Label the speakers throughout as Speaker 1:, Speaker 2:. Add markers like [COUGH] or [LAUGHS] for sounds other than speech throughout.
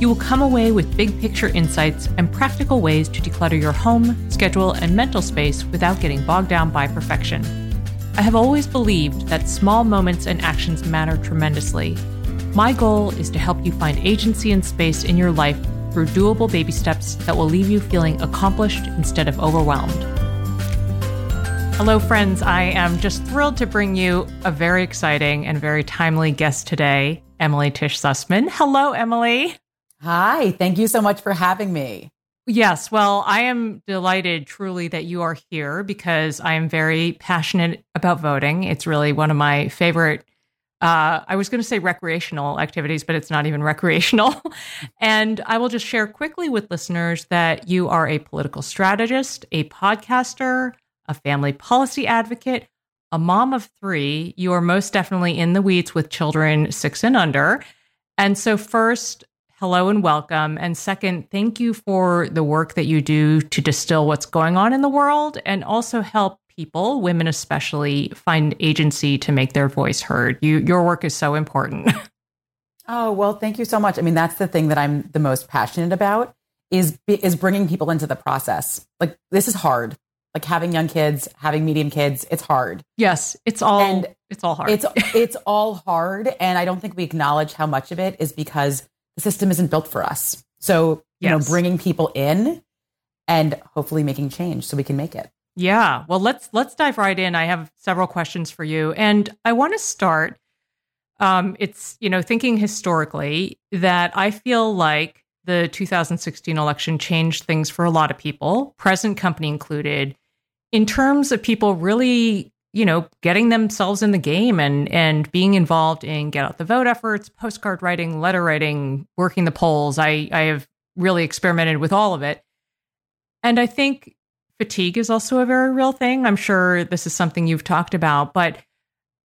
Speaker 1: you will come away with big picture insights and practical ways to declutter your home, schedule, and mental space without getting bogged down by perfection. I have always believed that small moments and actions matter tremendously. My goal is to help you find agency and space in your life through doable baby steps that will leave you feeling accomplished instead of overwhelmed. Hello, friends. I am just thrilled to bring you a very exciting and very timely guest today, Emily Tisch Sussman. Hello, Emily.
Speaker 2: Hi, thank you so much for having me.
Speaker 1: Yes, well, I am delighted truly that you are here because I am very passionate about voting. It's really one of my favorite uh, I was going to say recreational activities, but it's not even recreational. [LAUGHS] and I will just share quickly with listeners that you are a political strategist, a podcaster, a family policy advocate, a mom of three. You are most definitely in the weeds with children six and under. And so, first, hello and welcome. And second, thank you for the work that you do to distill what's going on in the world and also help people, women especially, find agency to make their voice heard. You, your work is so important. [LAUGHS]
Speaker 2: oh, well, thank you so much. I mean, that's the thing that I'm the most passionate about is is bringing people into the process. Like this is hard. Like having young kids, having medium kids, it's hard.
Speaker 1: Yes, it's all and it's all hard.
Speaker 2: It's it's all hard and I don't think we acknowledge how much of it is because the system isn't built for us. So, you yes. know, bringing people in and hopefully making change so we can make it.
Speaker 1: Yeah. Well, let's let's dive right in. I have several questions for you and I want to start um it's, you know, thinking historically that I feel like the 2016 election changed things for a lot of people, present company included, in terms of people really you know, getting themselves in the game and and being involved in get out the vote efforts, postcard writing, letter writing, working the polls. I I have really experimented with all of it. And I think fatigue is also a very real thing. I'm sure this is something you've talked about, but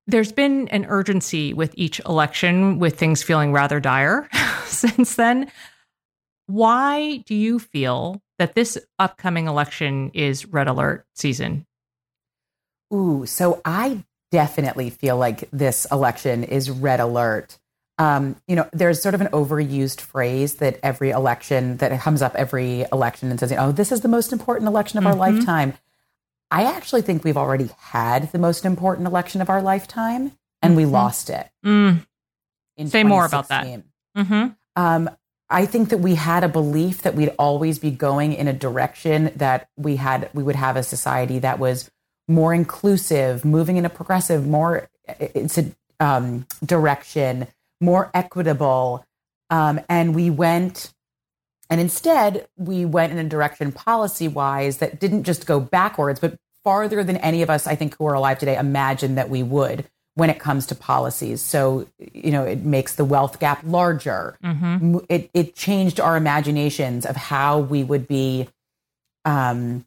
Speaker 1: there's been an urgency with each election with things feeling rather dire [LAUGHS] since then. Why do you feel that this upcoming election is red alert season?
Speaker 2: Ooh, so I definitely feel like this election is red alert. Um, you know, there's sort of an overused phrase that every election that comes up every election and says, "Oh, this is the most important election of mm-hmm. our lifetime." I actually think we've already had the most important election of our lifetime, and mm-hmm. we lost it.
Speaker 1: Mm. Say more about that.
Speaker 2: Mm-hmm. Um, I think that we had a belief that we'd always be going in a direction that we had we would have a society that was more inclusive, moving in a progressive, more it's a um, direction, more equitable. Um, and we went, and instead we went in a direction policy wise that didn't just go backwards, but farther than any of us, I think, who are alive today imagined that we would when it comes to policies. So, you know, it makes the wealth gap larger. Mm-hmm. It, it changed our imaginations of how we would be um,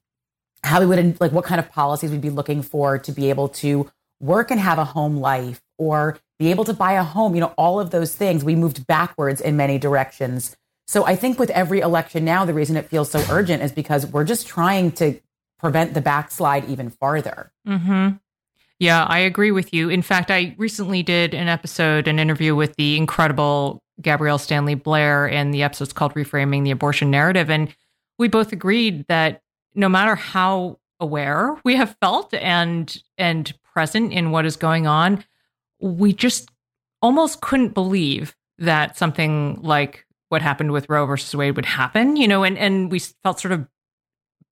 Speaker 2: how we would like what kind of policies we'd be looking for to be able to work and have a home life or be able to buy a home you know all of those things we moved backwards in many directions so i think with every election now the reason it feels so urgent is because we're just trying to prevent the backslide even farther
Speaker 1: mm-hmm. Yeah, I agree with you. In fact, I recently did an episode, an interview with the incredible Gabrielle Stanley Blair, and the episode's called Reframing the Abortion Narrative. And we both agreed that no matter how aware we have felt and and present in what is going on, we just almost couldn't believe that something like what happened with Roe versus Wade would happen, you know, and, and we felt sort of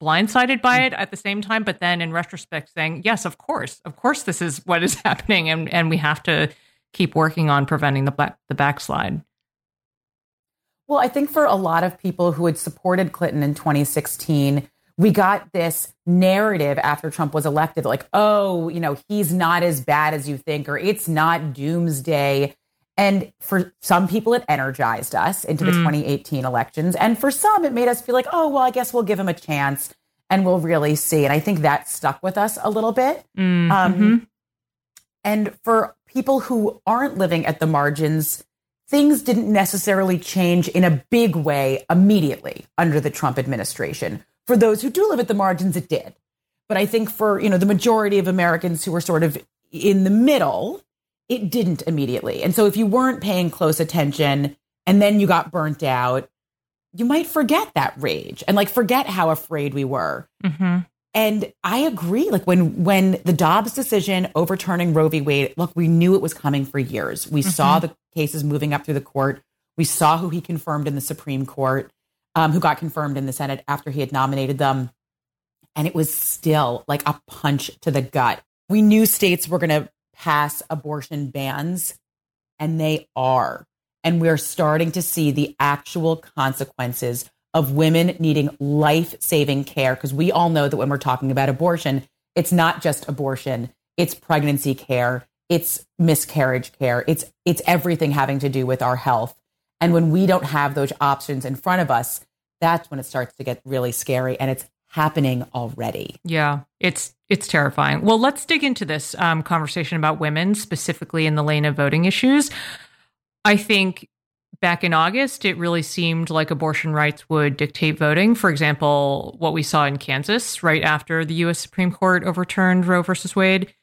Speaker 1: blindsided by mm. it at the same time, but then in retrospect saying, yes, of course, of course, this is what is [LAUGHS] happening, and and we have to keep working on preventing the back, the backslide.
Speaker 2: Well, I think for a lot of people who had supported Clinton in 2016, we got this narrative after Trump was elected, like, oh, you know, he's not as bad as you think, or it's not doomsday. And for some people, it energized us into the mm. 2018 elections. And for some, it made us feel like, oh, well, I guess we'll give him a chance and we'll really see. And I think that stuck with us a little bit.
Speaker 1: Mm-hmm. Um,
Speaker 2: and for people who aren't living at the margins, things didn't necessarily change in a big way immediately under the Trump administration. For those who do live at the margins, it did. But I think for, you know, the majority of Americans who were sort of in the middle, it didn't immediately. And so if you weren't paying close attention and then you got burnt out, you might forget that rage and like forget how afraid we were.
Speaker 1: Mm-hmm.
Speaker 2: And I agree. Like when when the Dobbs decision overturning Roe v. Wade, look, we knew it was coming for years. We mm-hmm. saw the cases moving up through the court. We saw who he confirmed in the Supreme Court, um, who got confirmed in the Senate after he had nominated them. And it was still like a punch to the gut. We knew states were going to pass abortion bans, and they are. And we're starting to see the actual consequences of women needing life saving care. Because we all know that when we're talking about abortion, it's not just abortion, it's pregnancy care, it's miscarriage care, it's, it's everything having to do with our health. And when we don't have those options in front of us, that's when it starts to get really scary. And it's happening already.
Speaker 1: Yeah, it's it's terrifying. Well, let's dig into this um, conversation about women, specifically in the lane of voting issues. I think back in August, it really seemed like abortion rights would dictate voting. For example, what we saw in Kansas right after the U.S. Supreme Court overturned Roe versus Wade.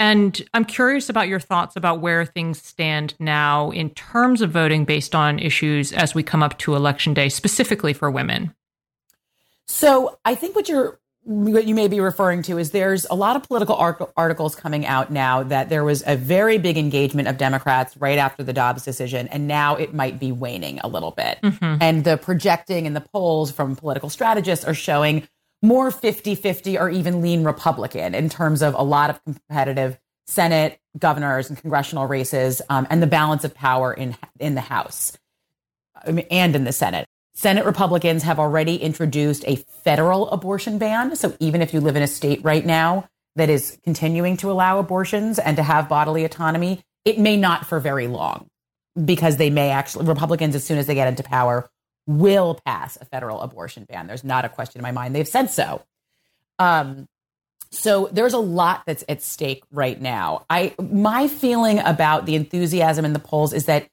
Speaker 1: And I'm curious about your thoughts about where things stand now in terms of voting based on issues as we come up to election day, specifically for women.
Speaker 2: So I think what you're what you may be referring to is there's a lot of political articles coming out now that there was a very big engagement of Democrats right after the Dobbs decision, and now it might be waning a little bit.
Speaker 1: Mm-hmm.
Speaker 2: And the projecting and the polls from political strategists are showing more 50 50 or even lean Republican in terms of a lot of competitive Senate, governors, and congressional races, um, and the balance of power in in the House and in the Senate. Senate Republicans have already introduced a federal abortion ban. So even if you live in a state right now that is continuing to allow abortions and to have bodily autonomy, it may not for very long because they may actually, Republicans, as soon as they get into power, will pass a federal abortion ban. There's not a question in my mind. They've said so. Um, so there's a lot that's at stake right now. I my feeling about the enthusiasm in the polls is that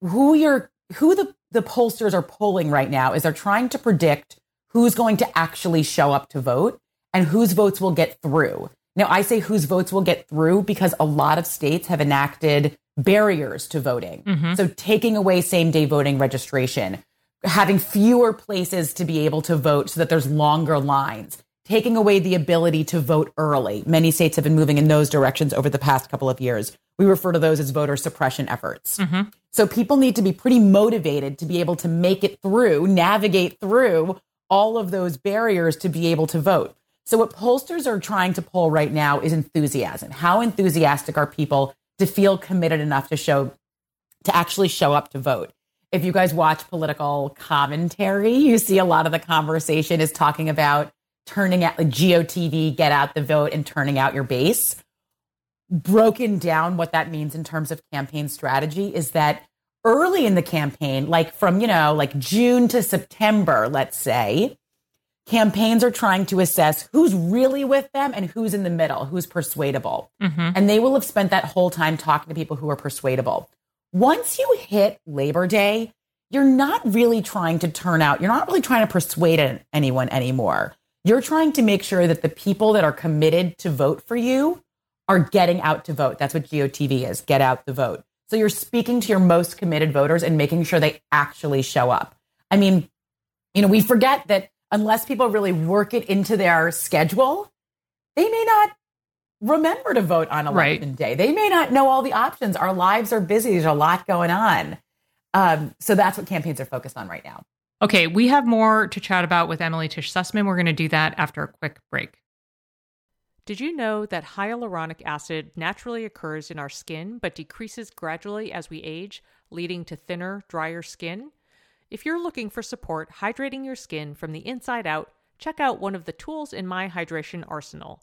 Speaker 2: who you're who the the pollsters are polling right now is they're trying to predict who's going to actually show up to vote and whose votes will get through. Now, I say whose votes will get through because a lot of states have enacted barriers to voting.
Speaker 1: Mm-hmm.
Speaker 2: So, taking away same day voting registration, having fewer places to be able to vote so that there's longer lines, taking away the ability to vote early. Many states have been moving in those directions over the past couple of years. We refer to those as voter suppression efforts.
Speaker 1: Mm-hmm.
Speaker 2: So people need to be pretty motivated to be able to make it through, navigate through all of those barriers to be able to vote. So what pollsters are trying to poll right now is enthusiasm. How enthusiastic are people to feel committed enough to show to actually show up to vote? If you guys watch political commentary, you see a lot of the conversation is talking about turning out like GOTV, get out the vote and turning out your base broken down what that means in terms of campaign strategy is that early in the campaign, like from, you know, like June to September, let's say, campaigns are trying to assess who's really with them and who's in the middle, who's persuadable.
Speaker 1: Mm-hmm.
Speaker 2: And they will have spent that whole time talking to people who are persuadable. Once you hit Labor Day, you're not really trying to turn out, you're not really trying to persuade anyone anymore. You're trying to make sure that the people that are committed to vote for you are getting out to vote. That's what GOTV is get out the vote. So you're speaking to your most committed voters and making sure they actually show up. I mean, you know, we forget that unless people really work it into their schedule, they may not remember to vote on election right. day. They may not know all the options. Our lives are busy. There's a lot going on. Um, so that's what campaigns are focused on right now.
Speaker 1: Okay, we have more to chat about with Emily Tisch Sussman. We're going to do that after a quick break. Did you know that hyaluronic acid naturally occurs in our skin but decreases gradually as we age, leading to thinner, drier skin? If you're looking for support hydrating your skin from the inside out, check out one of the tools in my hydration arsenal,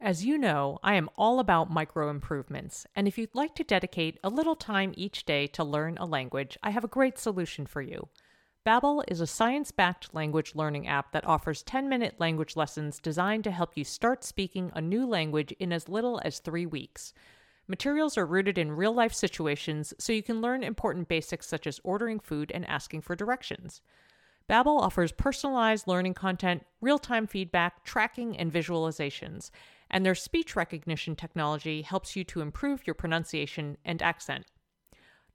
Speaker 1: As you know, I am all about micro improvements, and if you'd like to dedicate a little time each day to learn a language, I have a great solution for you. Babbel is a science-backed language learning app that offers 10-minute language lessons designed to help you start speaking a new language in as little as 3 weeks. Materials are rooted in real-life situations so you can learn important basics such as ordering food and asking for directions. Babbel offers personalized learning content, real-time feedback, tracking, and visualizations, and their speech recognition technology helps you to improve your pronunciation and accent.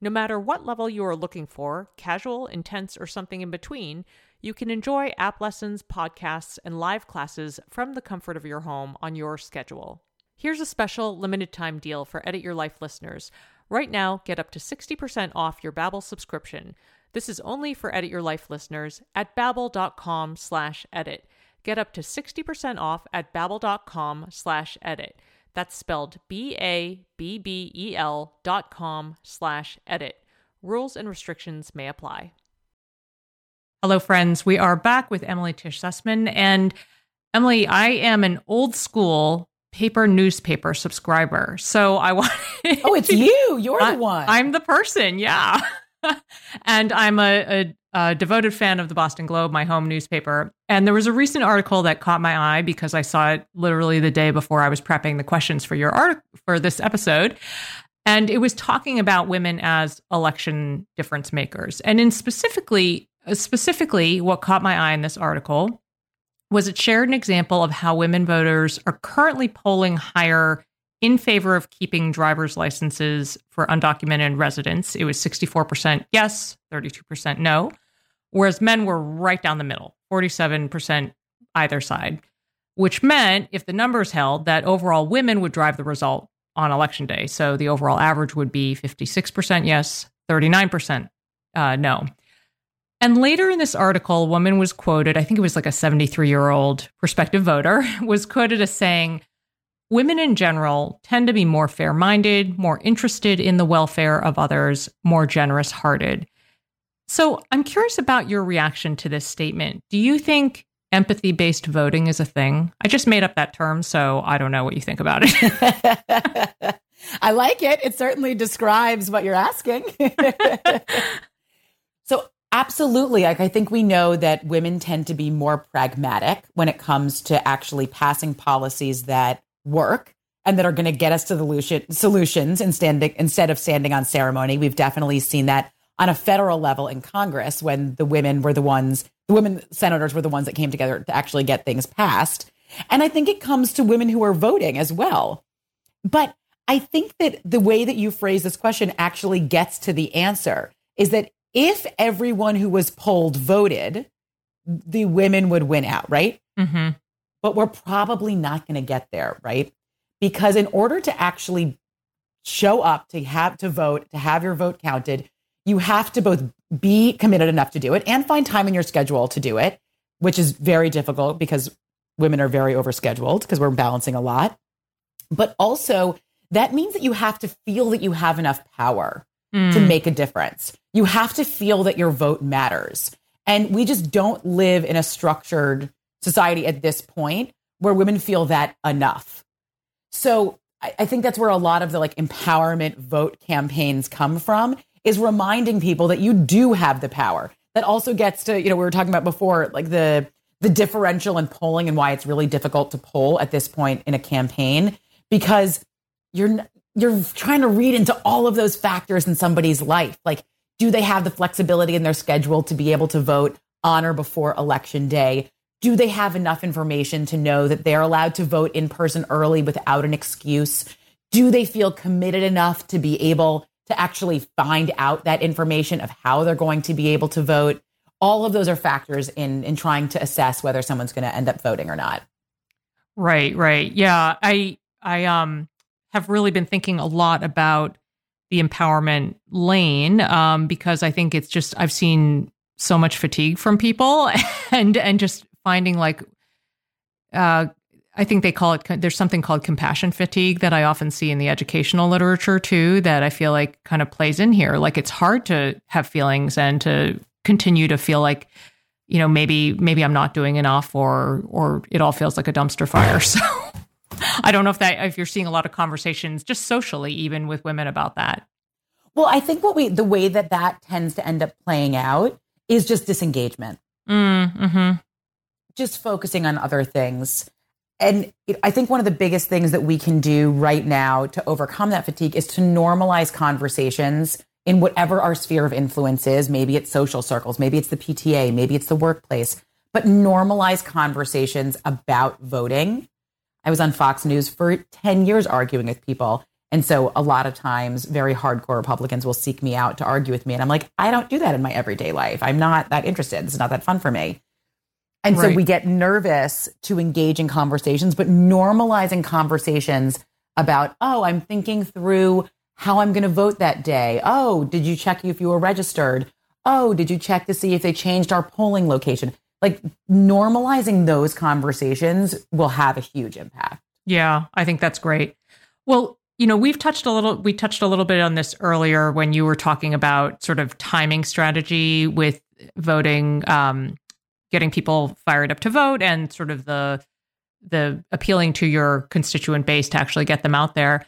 Speaker 1: No matter what level you are looking for, casual, intense, or something in between, you can enjoy app lessons, podcasts, and live classes from the comfort of your home on your schedule. Here's a special limited time deal for Edit Your Life listeners. Right now, get up to 60% off your Babbel subscription. This is only for Edit Your Life listeners at babbel.com slash edit. Get up to 60% off at babbel.com slash edit. That's spelled B-A-B-B-E-L dot com slash edit. Rules and restrictions may apply. Hello, friends. We are back with Emily Tisch Sussman. And Emily, I am an old school paper newspaper subscriber. So I want.
Speaker 2: oh, it's [LAUGHS] you. You're I, the one.
Speaker 1: I'm the person. Yeah. [LAUGHS] and I'm a, a, a, devoted fan of the Boston Globe, my home newspaper. And there was a recent article that caught my eye because I saw it literally the day before I was prepping the questions for your art for this episode. And it was talking about women as election difference makers. And in specifically, uh, specifically, what caught my eye in this article was it shared an example of how women voters are currently polling higher in favor of keeping driver's licenses for undocumented residents. It was 64% yes, 32% no, whereas men were right down the middle, 47% either side, which meant if the numbers held, that overall women would drive the result on election day. So the overall average would be 56% yes, 39% uh, no. And later in this article, a woman was quoted, I think it was like a 73 year old prospective voter, [LAUGHS] was quoted as saying, Women in general tend to be more fair minded, more interested in the welfare of others, more generous hearted. So I'm curious about your reaction to this statement. Do you think empathy based voting is a thing? I just made up that term, so I don't know what you think about
Speaker 2: it. [LAUGHS] I like it. It certainly describes what you're asking. [LAUGHS] so, absolutely. Like, I think we know that women tend to be more pragmatic when it comes to actually passing policies that work and that are going to get us to the solutions instead of standing on ceremony. We've definitely seen that on a federal level in Congress when the women were the ones, the women senators were the ones that came together to actually get things passed. And I think it comes to women who are voting as well. But I think that the way that you phrase this question actually gets to the answer is that if everyone who was polled voted, the women would win out, right? Mm-hmm but we're probably not going to get there, right? Because in order to actually show up to have to vote, to have your vote counted, you have to both be committed enough to do it and find time in your schedule to do it, which is very difficult because women are very overscheduled because we're balancing a lot. But also, that means that you have to feel that you have enough power mm. to make a difference. You have to feel that your vote matters. And we just don't live in a structured society at this point where women feel that enough. So I, I think that's where a lot of the like empowerment vote campaigns come from is reminding people that you do have the power. That also gets to, you know, we were talking about before, like the the differential in polling and why it's really difficult to poll at this point in a campaign because you're you're trying to read into all of those factors in somebody's life. Like, do they have the flexibility in their schedule to be able to vote on or before election day? Do they have enough information to know that they're allowed to vote in person early without an excuse? Do they feel committed enough to be able to actually find out that information of how they're going to be able to vote? All of those are factors in in trying to assess whether someone's going to end up voting or not.
Speaker 1: Right, right. Yeah, I I um have really been thinking a lot about the empowerment lane um, because I think it's just I've seen so much fatigue from people [LAUGHS] and and just finding like uh, I think they call it there's something called compassion fatigue that I often see in the educational literature too that I feel like kind of plays in here like it's hard to have feelings and to continue to feel like you know maybe maybe I'm not doing enough or or it all feels like a dumpster fire [LAUGHS] so I don't know if that if you're seeing a lot of conversations just socially even with women about that.
Speaker 2: Well, I think what we the way that that tends to end up playing out is just disengagement.
Speaker 1: Mm, hmm
Speaker 2: Just focusing on other things. And I think one of the biggest things that we can do right now to overcome that fatigue is to normalize conversations in whatever our sphere of influence is. Maybe it's social circles, maybe it's the PTA, maybe it's the workplace, but normalize conversations about voting I was on Fox News for 10 years arguing with people. And so a lot of times, very hardcore Republicans will seek me out to argue with me. And I'm like, I don't do that in my everyday life. I'm not that interested. It's not that fun for me. And right. so we get nervous to engage in conversations, but normalizing conversations about, oh, I'm thinking through how I'm going to vote that day. Oh, did you check if you were registered? Oh, did you check to see if they changed our polling location? like normalizing those conversations will have a huge impact.
Speaker 1: Yeah, I think that's great. Well, you know, we've touched a little we touched a little bit on this earlier when you were talking about sort of timing strategy with voting um getting people fired up to vote and sort of the the appealing to your constituent base to actually get them out there.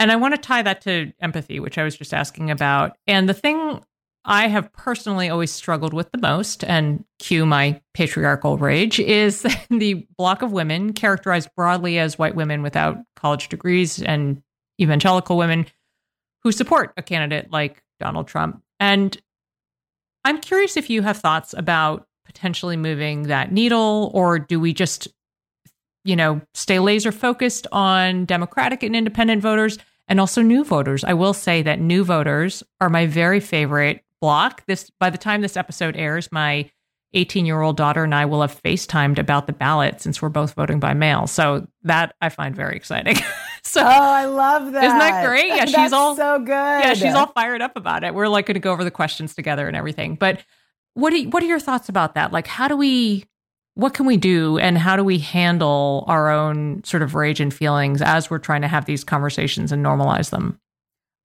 Speaker 1: And I want to tie that to empathy, which I was just asking about. And the thing I have personally always struggled with the most, and cue my patriarchal rage, is [LAUGHS] the block of women characterized broadly as white women without college degrees and evangelical women who support a candidate like Donald Trump. And I'm curious if you have thoughts about potentially moving that needle, or do we just, you know, stay laser focused on Democratic and independent voters? and also new voters. I will say that new voters are my very favorite block. This by the time this episode airs, my 18 year old daughter and I will have FaceTimed about the ballot since we're both voting by mail. So that I find very exciting. [LAUGHS]
Speaker 2: so Oh, I love that.
Speaker 1: Isn't that great?
Speaker 2: Yeah, [LAUGHS] she's all so good.
Speaker 1: Yeah, she's all fired up about it. We're like going to go over the questions together and everything. But what do what are your thoughts about that? Like how do we what can we do and how do we handle our own sort of rage and feelings as we're trying to have these conversations and normalize them?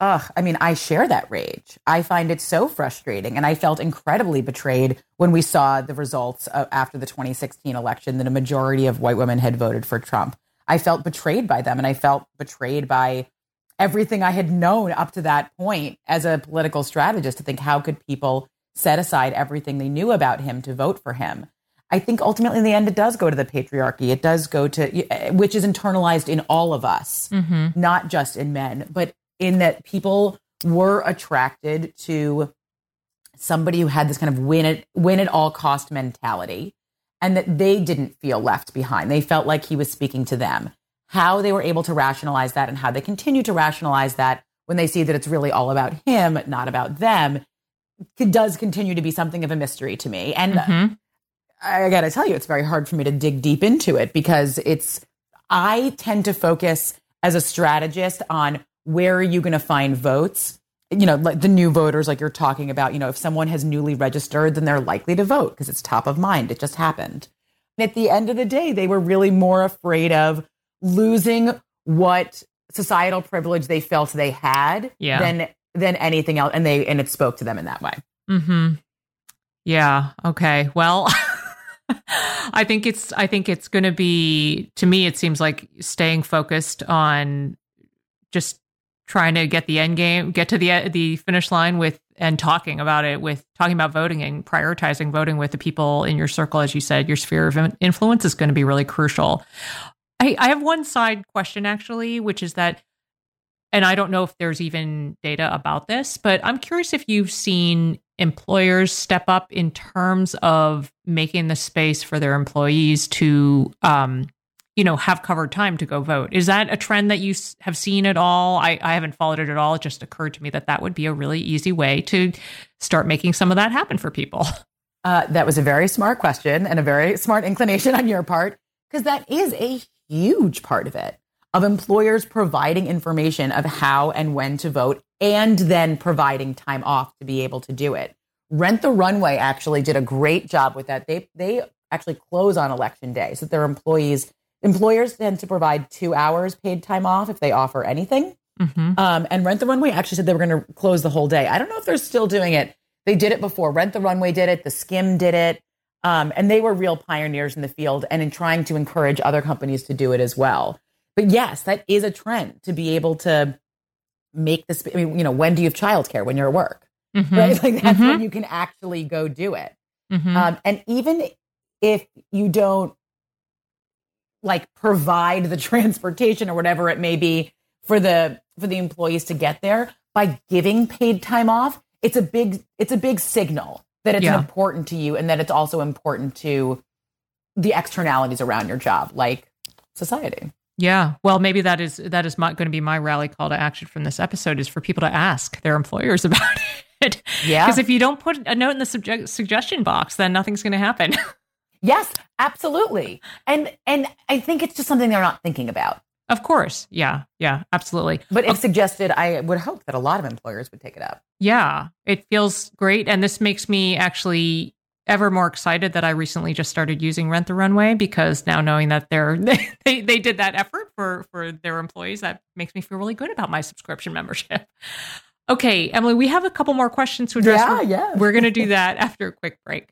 Speaker 2: Ugh, I mean, I share that rage. I find it so frustrating. And I felt incredibly betrayed when we saw the results uh, after the 2016 election that a majority of white women had voted for Trump. I felt betrayed by them and I felt betrayed by everything I had known up to that point as a political strategist to think how could people set aside everything they knew about him to vote for him. I think ultimately in the end it does go to the patriarchy. It does go to which is internalized in all of us, mm-hmm. not just in men. But in that people were attracted to somebody who had this kind of win at win at all cost mentality and that they didn't feel left behind. They felt like he was speaking to them. How they were able to rationalize that and how they continue to rationalize that when they see that it's really all about him, not about them, does continue to be something of a mystery to me. And mm-hmm. I got to tell you, it's very hard for me to dig deep into it because it's, I tend to focus as a strategist on where are you going to find votes you know, like the new voters, like you're talking about, you know, if someone has newly registered, then they're likely to vote because it's top of mind. It just happened. And at the end of the day, they were really more afraid of losing what societal privilege they felt they had
Speaker 1: Yeah.
Speaker 2: than than anything else. And they and it spoke to them in that way.
Speaker 1: Mm-hmm. Yeah. Okay. Well, [LAUGHS] I think it's I think it's going to be to me. It seems like staying focused on just trying to get the end game, get to the the finish line with and talking about it with talking about voting and prioritizing voting with the people in your circle, as you said, your sphere of influence is going to be really crucial. I, I have one side question actually, which is that and I don't know if there's even data about this, but I'm curious if you've seen employers step up in terms of making the space for their employees to, um, you know, have covered time to go vote. Is that a trend that you have seen at all? I, I haven't followed it at all. It just occurred to me that that would be a really easy way to start making some of that happen for people. [LAUGHS]
Speaker 2: Uh, that was a very smart question and a very smart inclination on your part, because that is a huge part of it of employers providing information of how and when to vote and then providing time off to be able to do it. Rent the Runway actually did a great job with that. They they actually close on election day so their employees employers tend to provide two hours paid time off if they offer anything.
Speaker 1: Mm-hmm.
Speaker 2: Um, and Rent the Runway actually said they were going to close the whole day. I don't know if they're still doing it. They did it before. Rent the Runway did it. The Skimm did it. Um, and they were real pioneers in the field and in trying to encourage other companies to do it as well. But yes, that is a trend to be able to make this. I mean, you know, when do you have childcare? When you're at work,
Speaker 1: Mm-hmm.
Speaker 2: right? [LAUGHS] Like that's
Speaker 1: Mhm.
Speaker 2: when you can actually go do it.
Speaker 1: Mhm.
Speaker 2: Um, and even if you don't like provide the [LAUGHS] transportation or whatever it may be for the for the employees to get there by giving paid time off, it's a big it's a big signal that it's
Speaker 1: Yeah.
Speaker 2: important to you and that it's also important to the externalities around your job, like society.
Speaker 1: Yeah. Well, maybe that is that is my, going to be my rally call to action from this episode is for people to ask their employers [LAUGHS] about it.
Speaker 2: Yeah.
Speaker 1: Because if you don't put a note in the subject, suggestion box, then nothing's going to happen. [LAUGHS]
Speaker 2: Yes, absolutely. And and I think it's just something they're not thinking about.
Speaker 1: of course. Yeah. Yeah. Absolutely.
Speaker 2: But if oh suggested, I would hope that a lot of employers would take it up.
Speaker 1: Yeah. It feels great, and this makes me actually ever more excited that I recently just started using Rent the Runway because now knowing that they're [LAUGHS] they they did that effort for for their employees, that makes me feel really good about my subscription membership. Okay, Emily, we have a couple more questions to address.
Speaker 2: Yeah,
Speaker 1: We're-
Speaker 2: yeah.
Speaker 1: We're going to do that [LAUGHS] after a quick break.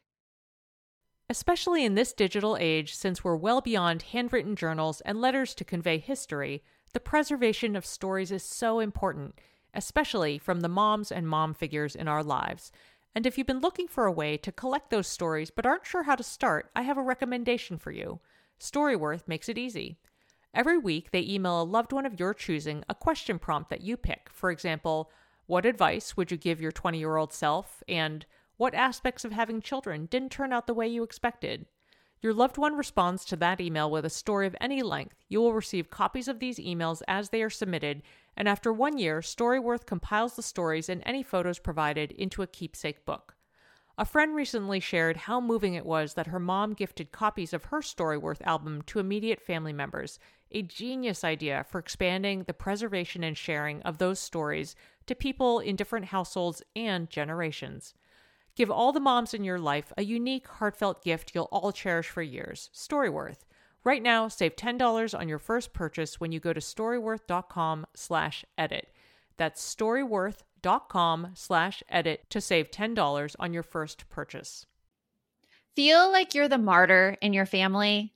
Speaker 1: Especially in this digital age, since we're well beyond handwritten journals and letters to convey history, the preservation of stories is so important, especially from the moms and mom figures in our lives. And if you've been looking for a way to collect those stories but aren't sure how to start, I have a recommendation for you. Storyworth makes it easy. Every week, they email a loved one of your choosing a question prompt that you pick. For example, what advice would you give your 20 year old self? And what aspects of having children didn't turn out the way you expected? Your loved one responds to that email with a story of any length. You will receive copies of these emails as they are submitted, and after one year, Storyworth compiles the stories and any photos provided into a keepsake book. A friend recently shared how moving it was that her mom gifted copies of her Storyworth album to immediate family members, a genius idea for expanding the preservation and sharing of those stories to people in different households and generations. Give all the moms in your life a unique, heartfelt gift you'll all cherish for years. Storyworth. Right now, save $10 on your first purchase when you go to storyworth.com slash edit. That's storyworth.com slash edit to save $10 on your first purchase.
Speaker 3: Feel like you're the martyr in your family?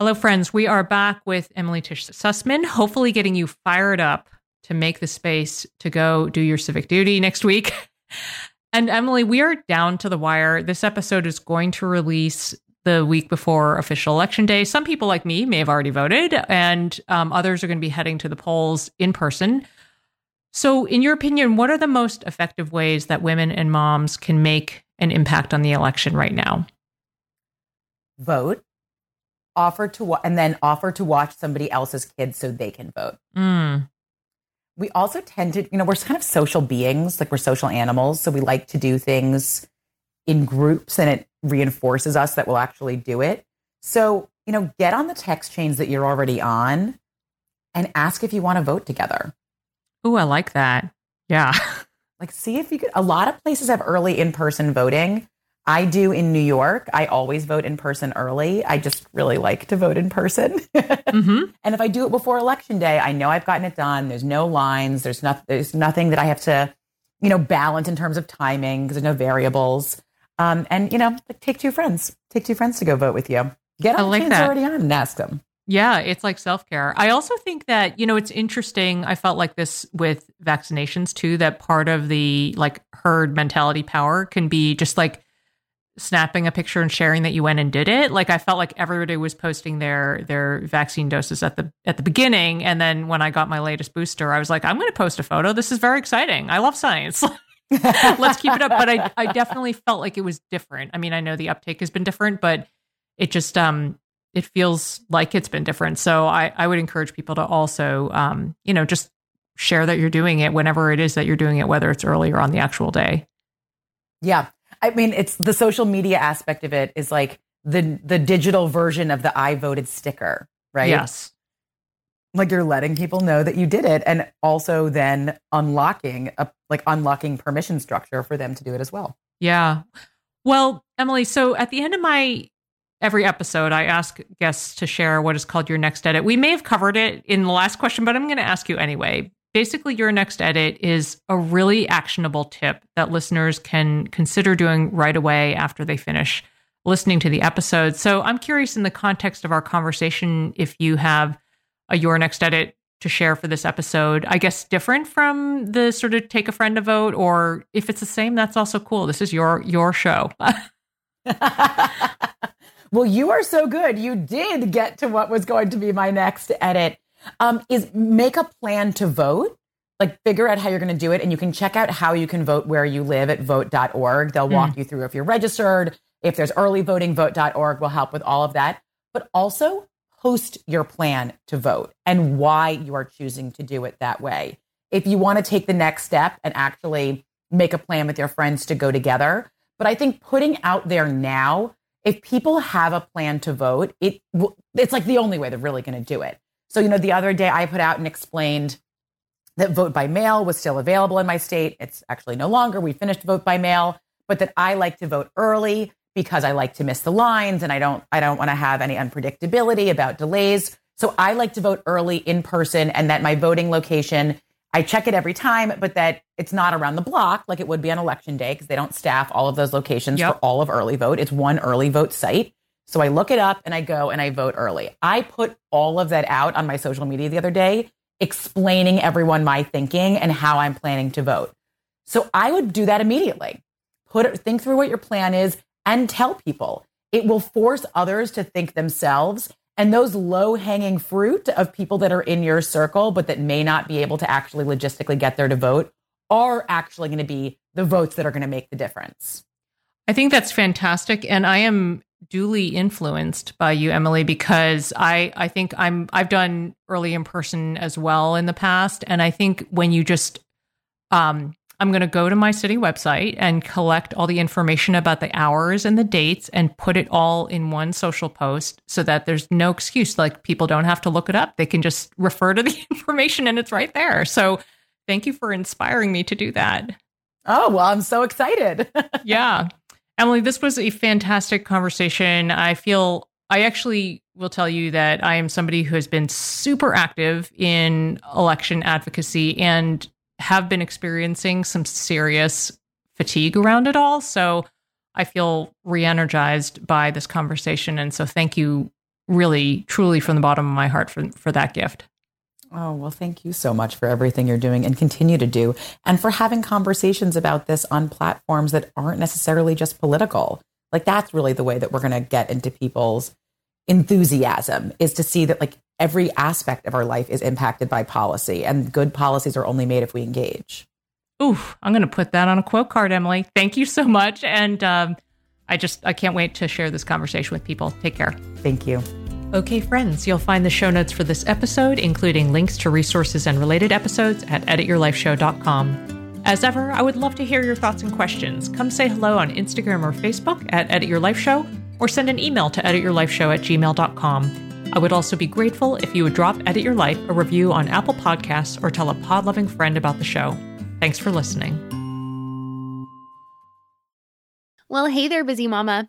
Speaker 1: Hello, friends. We are back with Emily Tisch Sussman, hopefully getting you fired up to make the space to go do your civic duty next week. [LAUGHS] And Emily, we are down to the wire. This episode is going to release the week before official election day. Some people, like me, may have already voted, and um, others are going to be heading to the polls in person. So, in your opinion, what are the most effective ways that women and moms can make an impact on the election right now?
Speaker 2: Vote offer to wa- and then offer to watch somebody else's kids so they can vote.
Speaker 1: Mm.
Speaker 2: We also tend to, you know, we're kind of social beings, like we're social animals, so we like to do things in groups and it reinforces us that we'll actually do it. So, you know, get on the text chains that you're already on and ask if you want to vote together.
Speaker 1: Oh, I like that. Yeah. [LAUGHS]
Speaker 2: Like see if you could a lot of places have early in-person voting. I do in New York. I always vote in person early. I just really like to vote in person. [LAUGHS]
Speaker 1: mm-hmm.
Speaker 2: And if I do it before election day, I know I've gotten it done. There's no lines. There's not. There's nothing that I have to, you know, balance in terms of timing because there's no variables. Um, and you know, like take two friends. Take two friends to go vote with you. Get on
Speaker 1: I
Speaker 2: the
Speaker 1: like
Speaker 2: chains
Speaker 1: that.
Speaker 2: already on and ask them.
Speaker 1: Yeah, it's like self care. I also think that, you know, it's interesting. I felt like this with vaccinations too, that part of the like herd mentality power can be just like snapping a picture and sharing that you went and did it. Like I felt like everybody was posting their their vaccine doses at the at the beginning. And then when I got my latest booster, I was like, I'm gonna post a photo. This is very exciting. I love science. [LAUGHS] Let's keep it up. But I, I definitely felt like it was different. I mean, I know the uptake has been different, but it just um it feels like it's been different. So I, I would encourage people to also um, you know, just share that you're doing it whenever it is that you're doing it, whether it's early or on the actual day.
Speaker 2: Yeah. I mean, it's the social media aspect of it is like the the digital version of the I voted sticker, right?
Speaker 1: Yes.
Speaker 2: Like you're letting people know that you did it and also then unlocking a like unlocking permission structure for them to do it as well.
Speaker 1: Yeah. Well, Emily, so at the end of my every episode, I ask guests to share what is called your next edit. We may have covered it in the last question, but I'm going to ask you anyway. Basically, your next edit is a really actionable tip that listeners can consider doing right away after they finish listening to the episode. So I'm curious, in the context of our conversation, if you have a your next edit to share for this episode, I guess different from the sort of take a friend to vote, or if it's the same, that's also cool. This is your your show. [LAUGHS] [LAUGHS]
Speaker 2: well, you are so good. You did get to what was going to be my next edit. Um, is make a plan to vote. Like figure out how you're going to do it, and you can check out how you can vote where you live at vote.org. They'll walk you through if you're registered, if there's early voting, vote.org will help with all of that. But also post your plan to vote and why you are choosing to do it that way. If you want to take the next step and actually make a plan with your friends to go together. But I think putting out there now, if people have a plan to vote, it it's like the only way they're really going to do it. So, you know, the other day I put out and explained that vote by mail was still available in my state. It's actually no longer. We finished vote by mail, but that I like to vote early because I like to miss the lines and I don't I don't want to have any unpredictability about delays. So I like to vote early in person and that my voting location I check it every time, but that it's not around the block like it would be on election day because they don't staff all of those locations
Speaker 1: Yep.
Speaker 2: for all of early vote. It's one early vote site. So I look it up and I go and I vote early. I put all of that out on my social media the other day, explaining everyone my thinking and how I'm planning to vote. So I would do that immediately. Put think through what your plan is and tell people. It will force others to think themselves. And those low hanging fruit of people that are in your circle, but that may not be able to actually logistically get there to vote, are actually going to be the votes that are going to make the difference.
Speaker 1: I think that's fantastic, and I am duly influenced by you, Emily, because I I think I'm I've done early in person as well in the past, and I think when you just um I'm going to go to my city website and collect all the information about the hours and the dates and put it all in one social post so that there's no excuse. Like people don't have to look it up. They can just refer to the [LAUGHS] information and it's right there. So thank you for inspiring me to do that.
Speaker 2: Oh, well, I'm so excited. [LAUGHS]
Speaker 1: yeah. Emily, this was a fantastic conversation. I feel I actually will tell you that I am somebody who has been super active in election advocacy and have been experiencing some serious fatigue around it all. So I feel re energized by this conversation. And so thank you really, truly from the bottom of my heart for, for that gift.
Speaker 2: Oh, well, thank you so much for everything you're doing and continue to do, and for having conversations about this on platforms that aren't necessarily just political. Like, that's really the way that we're going to get into people's enthusiasm is to see that, like, every aspect of our life is impacted by policy, and good policies are only made if we engage.
Speaker 1: Oof, I'm going to put that on a quote card, Emily. Thank you so much. And um, I just, I can't wait to share this conversation with people. Take care.
Speaker 2: Thank you.
Speaker 1: Okay, friends, you'll find the show notes for this episode, including links to resources and related episodes at edityourlifeshow.com. As ever, I would love to hear your thoughts and questions. Come say hello on Instagram or Facebook at Edit Your Life Show, or send an email to edityourlifeshow at gmail.com. I would also be grateful if you would drop Edit Your Life a review on Apple Podcasts or tell a pod loving friend about the show. Thanks for listening.
Speaker 3: Well, hey there, busy mama.